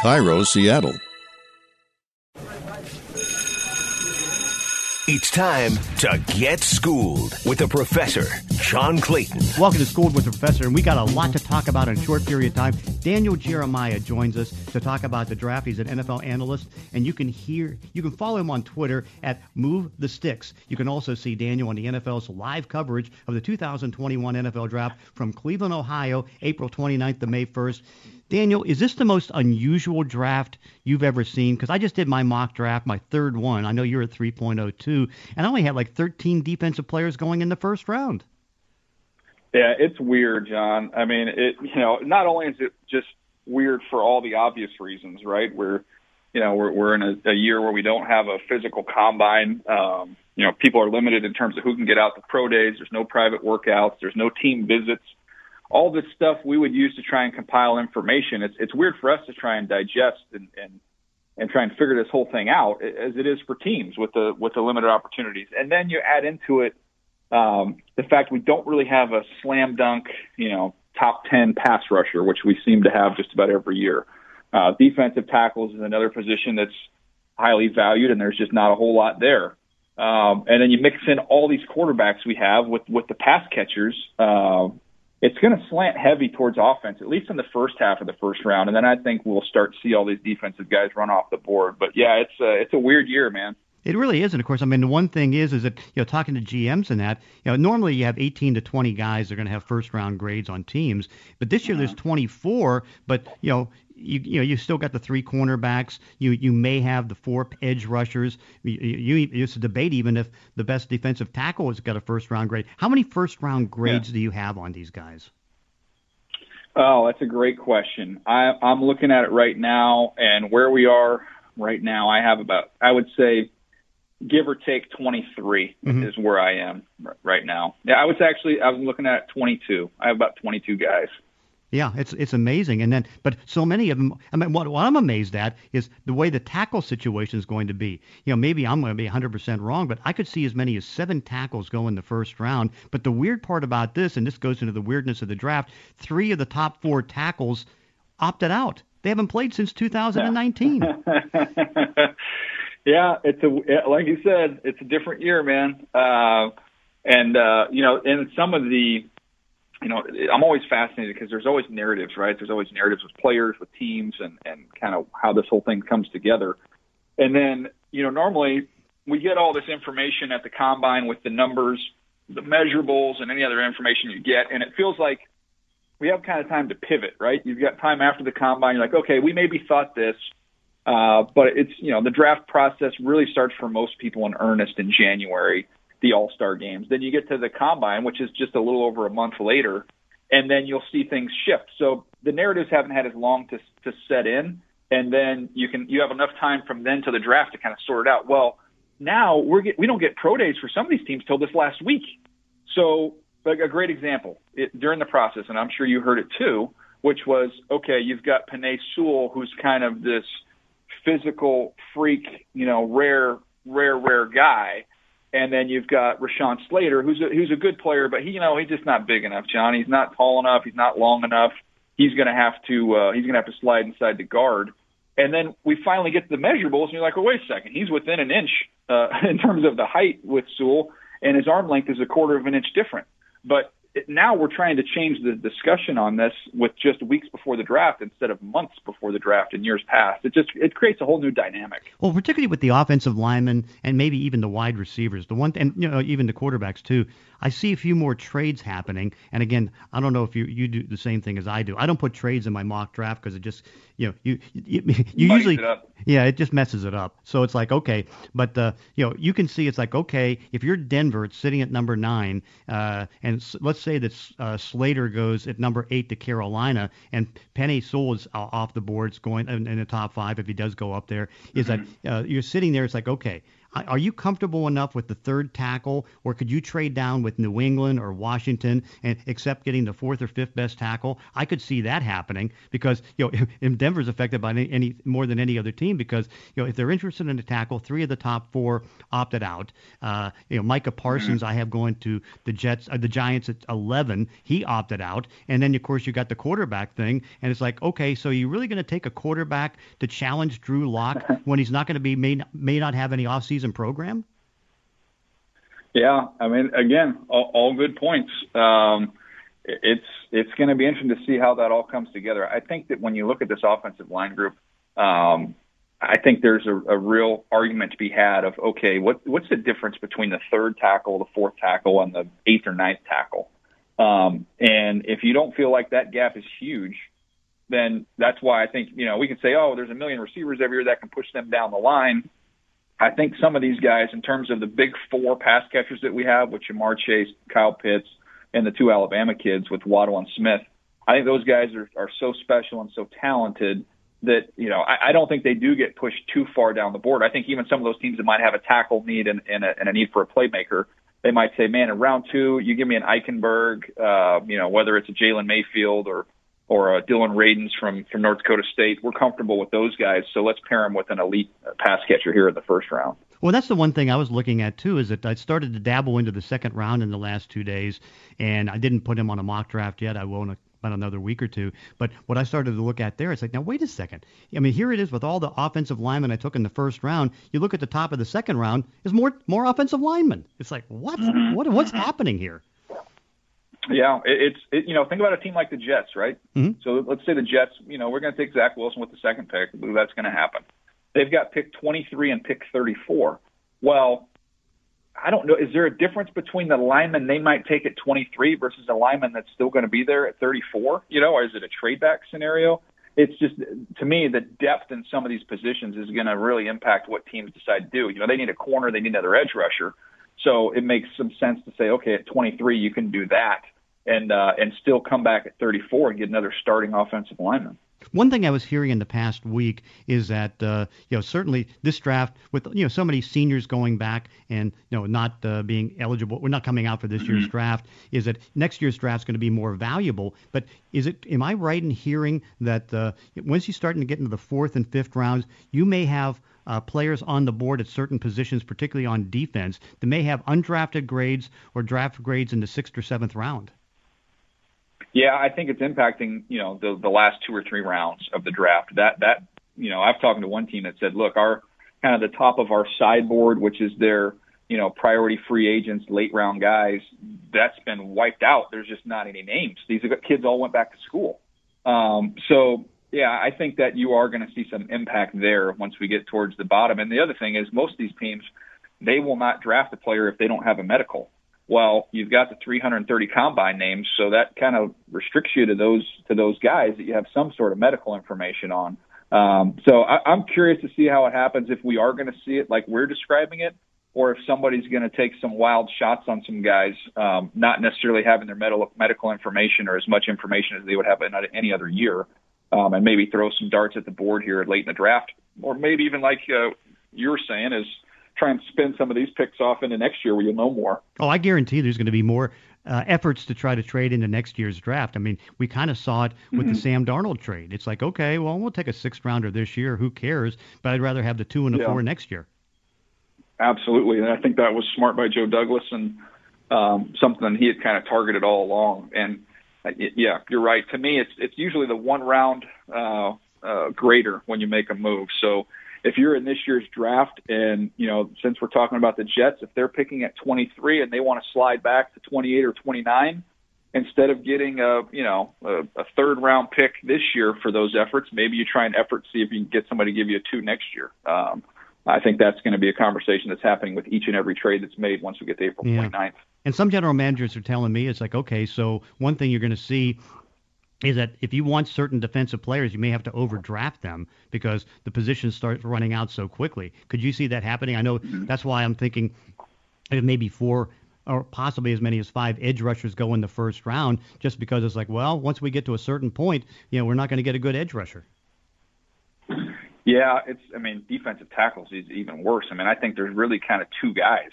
KIRO, Seattle. It's time to get schooled with the professor, John Clayton. Welcome to Schooled with the Professor, and we got a lot to talk about in a short period of time. Daniel Jeremiah joins us to talk about the draft. He's an NFL analyst, and you can hear, you can follow him on Twitter at Move the Sticks. You can also see Daniel on the NFL's live coverage of the 2021 NFL Draft from Cleveland, Ohio, April 29th to May 1st. Daniel, is this the most unusual draft you've ever seen? Because I just did my mock draft, my third one. I know you're at 3.02, and I only had like 13 defensive players going in the first round. Yeah, it's weird, John. I mean, it you know, not only is it just weird for all the obvious reasons, right? We're you know, we're we're in a, a year where we don't have a physical combine. Um, you know, people are limited in terms of who can get out the pro days. There's no private workouts. There's no team visits all this stuff we would use to try and compile information. It's it's weird for us to try and digest and and and try and figure this whole thing out as it is for teams with the with the limited opportunities. And then you add into it um, the fact we don't really have a slam dunk, you know, top ten pass rusher, which we seem to have just about every year. Uh, defensive tackles is another position that's highly valued, and there's just not a whole lot there. Um, and then you mix in all these quarterbacks we have with with the pass catchers. Uh, it's going to slant heavy towards offense, at least in the first half of the first round, and then I think we'll start to see all these defensive guys run off the board. But yeah, it's a, it's a weird year, man. It really is, and of course, I mean, the one thing is, is that you know, talking to GMs and that, you know, normally you have 18 to 20 guys that are going to have first round grades on teams, but this year there's 24. But you know, you you know you still got the three cornerbacks. You you may have the four edge rushers. You, you it's a debate even if the best defensive tackle has got a first round grade. How many first round grades yeah. do you have on these guys? Oh, that's a great question. I, I'm looking at it right now, and where we are right now, I have about I would say give or take 23 mm-hmm. is where I am right now. Yeah, I was actually I was looking at 22. I have about 22 guys. Yeah, it's it's amazing, and then but so many of them. I mean, what, what I'm amazed at is the way the tackle situation is going to be. You know, maybe I'm going to be 100% wrong, but I could see as many as seven tackles go in the first round. But the weird part about this, and this goes into the weirdness of the draft, three of the top four tackles opted out. They haven't played since 2019. yeah, it's a like you said, it's a different year, man. Uh, and uh, you know, in some of the you know, I'm always fascinated because there's always narratives, right? There's always narratives with players, with teams, and and kind of how this whole thing comes together. And then, you know, normally we get all this information at the combine with the numbers, the measurables, and any other information you get, and it feels like we have kind of time to pivot, right? You've got time after the combine. You're like, okay, we maybe thought this, uh, but it's you know the draft process really starts for most people in earnest in January the All Star games. Then you get to the combine, which is just a little over a month later, and then you'll see things shift. So the narratives haven't had as long to to set in, and then you can you have enough time from then to the draft to kind of sort it out. Well, now we're get, we don't get pro days for some of these teams till this last week. So a great example it, during the process, and I'm sure you heard it too, which was okay. You've got Penei Sewell, who's kind of this physical freak, you know, rare, rare, rare guy and then you've got Rashawn Slater, who's a, who's a good player, but he, you know, he's just not big enough. John, he's not tall enough. He's not long enough. He's going to have to uh, he's going to have to slide inside the guard. And then we finally get to the measurables, and you're like, oh, wait a second, he's within an inch uh, in terms of the height with Sewell, and his arm length is a quarter of an inch different. But now we're trying to change the discussion on this with just weeks before the draft instead of months before the draft in years past. It just it creates a whole new dynamic. Well, particularly with the offensive linemen and maybe even the wide receivers, the one and you know even the quarterbacks too. I see a few more trades happening, and again, I don't know if you you do the same thing as I do. I don't put trades in my mock draft because it just you know you you, you usually it yeah it just messes it up. So it's like okay, but uh, you know you can see it's like okay if you're Denver, it's sitting at number nine, uh, and let's say that uh, Slater goes at number eight to Carolina, and Penei Sewell is off the boards going in, in, the top five if he does go up there. Is mm-hmm. that uh, you're sitting there? It's like okay, Are you comfortable enough with the third tackle, or could you trade down with New England or Washington and accept getting the fourth or fifth best tackle? I could see that happening because you know if Denver's affected by any, any more than any other team because you know if they're interested in a tackle, three of the top four opted out. Uh, you know Micah Parsons, mm-hmm. I have going to the Jets, uh, the Giants at 11. He opted out, and then of course you got the quarterback thing, and it's like okay, so you're really going to take a quarterback to challenge Drew Lock when he's not going to be may may not have any offseason season program? Yeah, I mean, again, all, all good points. Um, it's it's going to be interesting to see how that all comes together. I think that when you look at this offensive line group, um, I think there's a, a real argument to be had of okay, what what's the difference between the third tackle, the fourth tackle, and the eighth or ninth tackle? Um, and if you don't feel like that gap is huge, then that's why I think you know we can say, oh, there's a million receivers every year that can push them down the line. I think some of these guys, in terms of the big four pass catchers that we have, with Ja'Marr Chase, Kyle Pitts, and the two Alabama kids with Waddle and Smith, I think those guys are, are so special and so talented that you know I, I don't think they do get pushed too far down the board. I think even some of those teams that might have a tackle need and, and, a, and a need for a playmaker, they might say, man, in round two, you give me an Eichenberg, uh, you know, whether it's a Jalen Mayfield or or uh, Dillon Radunz from from North Dakota State. We're comfortable with those guys, so let's pair them with an elite pass catcher here in the first round. Well, that's the one thing I was looking at too. Is that I started to dabble into the second round in the last two days, and I didn't put him on a mock draft yet. I will in about another week or two. But what I started to look at there, it's like, now wait a second. I mean, here it is with all the offensive linemen I took in the first round. You look at the top of the second round, is more more offensive linemen. It's like, what? Mm-hmm. What? What's happening here? Yeah, it, it's it, you know think about a team like the Jets, right? Mm-hmm. So let's say the Jets, you know, we're going to take Zach Wilson with the second pick. That's going to happen. They've got pick 23 and pick 34. Well, I don't know. Is there a difference between the lineman they might take at 23 versus a lineman that's still going to be there at 34? You know, or is it a trade back scenario? It's just to me the depth in some of these positions is going to really impact what teams decide to do. You know, they need a corner, they need another edge rusher. So it makes some sense to say, okay, at 23 you can do that and uh, and still come back at 34 and get another starting offensive lineman. One thing I was hearing in the past week is that uh, you know certainly this draft with you know so many seniors going back and you know not uh, being eligible, we're not coming out for this mm-hmm. year's draft, is that next year's draft is going to be more valuable. But is it am I right in hearing that uh, once you start to get into the fourth and fifth rounds, you may have uh, players on the board at certain positions, particularly on defense, that may have undrafted grades or draft grades in the sixth or seventh round? Yeah, I think it's impacting, you know, the the last two or three rounds of the draft. That that you know, I've talked to one team that said, look, our kind of the top of our sideboard, which is their you know priority free agents, late round guys, that's been wiped out. There's just not any names. These kids all went back to school. Um, so yeah, I think that you are going to see some impact there once we get towards the bottom. And the other thing is, most of these teams, they will not draft a player if they don't have a medical well, you've got the 330 combine names, so that kind of restricts you to those to those guys that you have some sort of medical information on. Um, so I, I'm curious to see how it happens if we are going to see it like we're describing it, or if somebody's going to take some wild shots on some guys, um, not necessarily having their medical medical information or as much information as they would have in any other year, um, and maybe throw some darts at the board here late in the draft, or maybe even like uh, you're saying is try and spin some of these picks off into next year where you'll know more. Oh, I guarantee there's going to be more uh, efforts to try to trade into next year's draft. I mean, we kind of saw it with mm-hmm. the Sam Darnold trade. It's like, okay, well, we'll take a sixth rounder this year. Who cares? But I'd rather have the two and the yeah. four next year. Absolutely, and I think that was smart by Joe Douglas and um, something he had kind of targeted all along. And uh, yeah, you're right. To me, it's it's usually the one round uh, uh, greater when you make a move. So if you're in this year's draft and, you know, since we're talking about the Jets, if they're picking at 23 and they want to slide back to 28 or 29, instead of getting a, you know, a, a third round pick this year for those efforts, maybe you try and effort see if you can get somebody to give you a two next year. Um, I think that's going to be a conversation that's happening with each and every trade that's made once we get to April yeah. 29th. And some general managers are telling me it's like, okay, so one thing you're going to see is that if you want certain defensive players, you may have to overdraft them because the positions start running out so quickly. Could you see that happening? I know that's why I'm thinking maybe four or possibly as many as five edge rushers go in the first round, just because it's like, well, once we get to a certain point, you know, we're not going to get a good edge rusher. Yeah, it's. I mean, defensive tackles is even worse. I mean, I think there's really kind of two guys.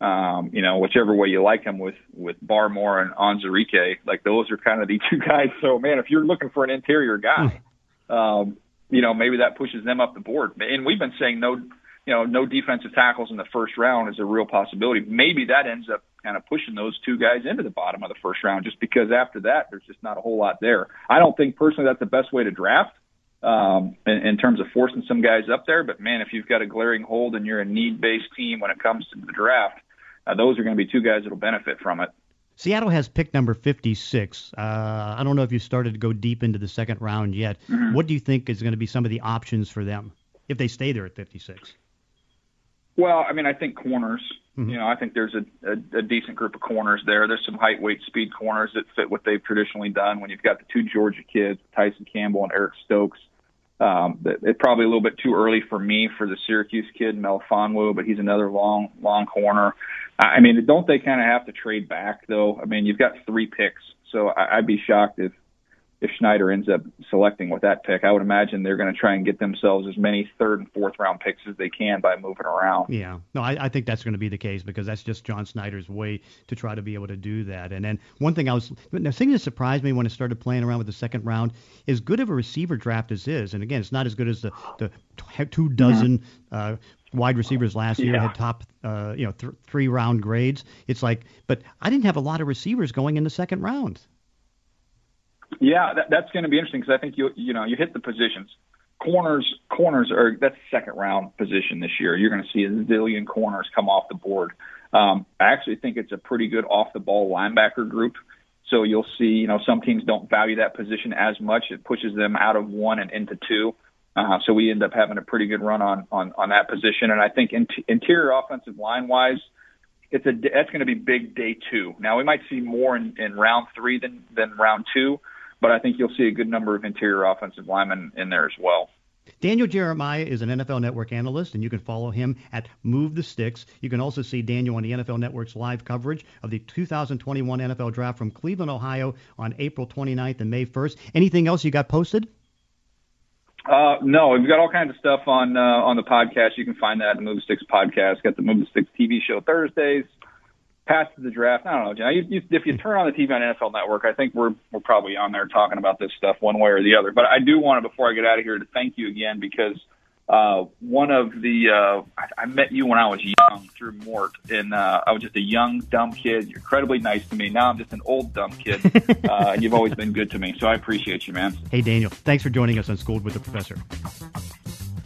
Um, you know, whichever way you like them with with Barmore and Onwuzurike, like those are kind of the two guys. So, man, if you're looking for an interior guy, um, you know, maybe that pushes them up the board. And we've been saying no, you know, no defensive tackles in the first round is a real possibility. Maybe that ends up kind of pushing those two guys into the bottom of the first round, just because after that, there's just not a whole lot there. I don't think personally that's the best way to draft um, in, in terms of forcing some guys up there. But man, if you've got a glaring hold and you're a need-based team when it comes to the draft, uh, those are going to be two guys that'll benefit from it. Seattle has pick number 56. Uh, I don't know if you started to go deep into the second round yet. Mm-hmm. What do you think is going to be some of the options for them if they stay there at 56? Well, I mean, I think corners. Mm-hmm. You know, I think there's a, a, a decent group of corners there. There's some height, weight, speed corners that fit what they've traditionally done. When you've got the two Georgia kids, Tyson Campbell and Eric Stokes, um, it's probably a little bit too early for me for the Syracuse kid Melifonwu, but he's another long, long corner. I mean, don't they kind of have to trade back though? I mean, you've got three picks, so I'd be shocked if if Schneider ends up selecting with that pick, I would imagine they're going to try and get themselves as many third and fourth round picks as they can by moving around. Yeah, no, I, I think that's going to be the case because that's just John Schneider's way to try to be able to do that. And then one thing I was, the thing that surprised me when I started playing around with the second round, as good of a receiver draft as is, and again, it's not as good as the the two dozen. Mm-hmm. Uh, wide receivers last year yeah. had top, uh, you know, th- three round grades. It's like, but I didn't have a lot of receivers going in the second round. Yeah, that, that's going to be interesting because I think you you know you hit the positions. Corners corners are that's second round position this year. You're going to see a zillion corners come off the board. Um, I actually think it's a pretty good off the ball linebacker group. So you'll see, you know, some teams don't value that position as much. It pushes them out of one and into two. Uh, so we end up having a pretty good run on on, on that position. And I think in, interior offensive line wise, it's a that's going to be big day two. Now we might see more in, in round three than than round two but I think you'll see a good number of interior offensive linemen in there as well. Daniel Jeremiah is an NFL Network analyst, and you can follow him at Move the Sticks. You can also see Daniel on the NFL Network's live coverage of the 2021 NFL Draft from Cleveland, Ohio on April 29th and May 1st. Anything else you got posted? Uh, no, we've got all kinds of stuff on uh, on the podcast. You can find that in the Move the Sticks podcast. Got the Move the Sticks TV show Thursdays past the draft. I don't know, John. You, you, if you turn on the TV on NFL Network, I think we're we're probably on there talking about this stuff one way or the other. But I do want to, before I get out of here, to thank you again because uh, one of the uh, I, I met you when I was young through Mort, and uh, I was just a young dumb kid. You're incredibly nice to me. Now I'm just an old dumb kid, uh, and you've always been good to me. So I appreciate you, man. Hey, Daniel, thanks for joining us on Schooled with the Professor.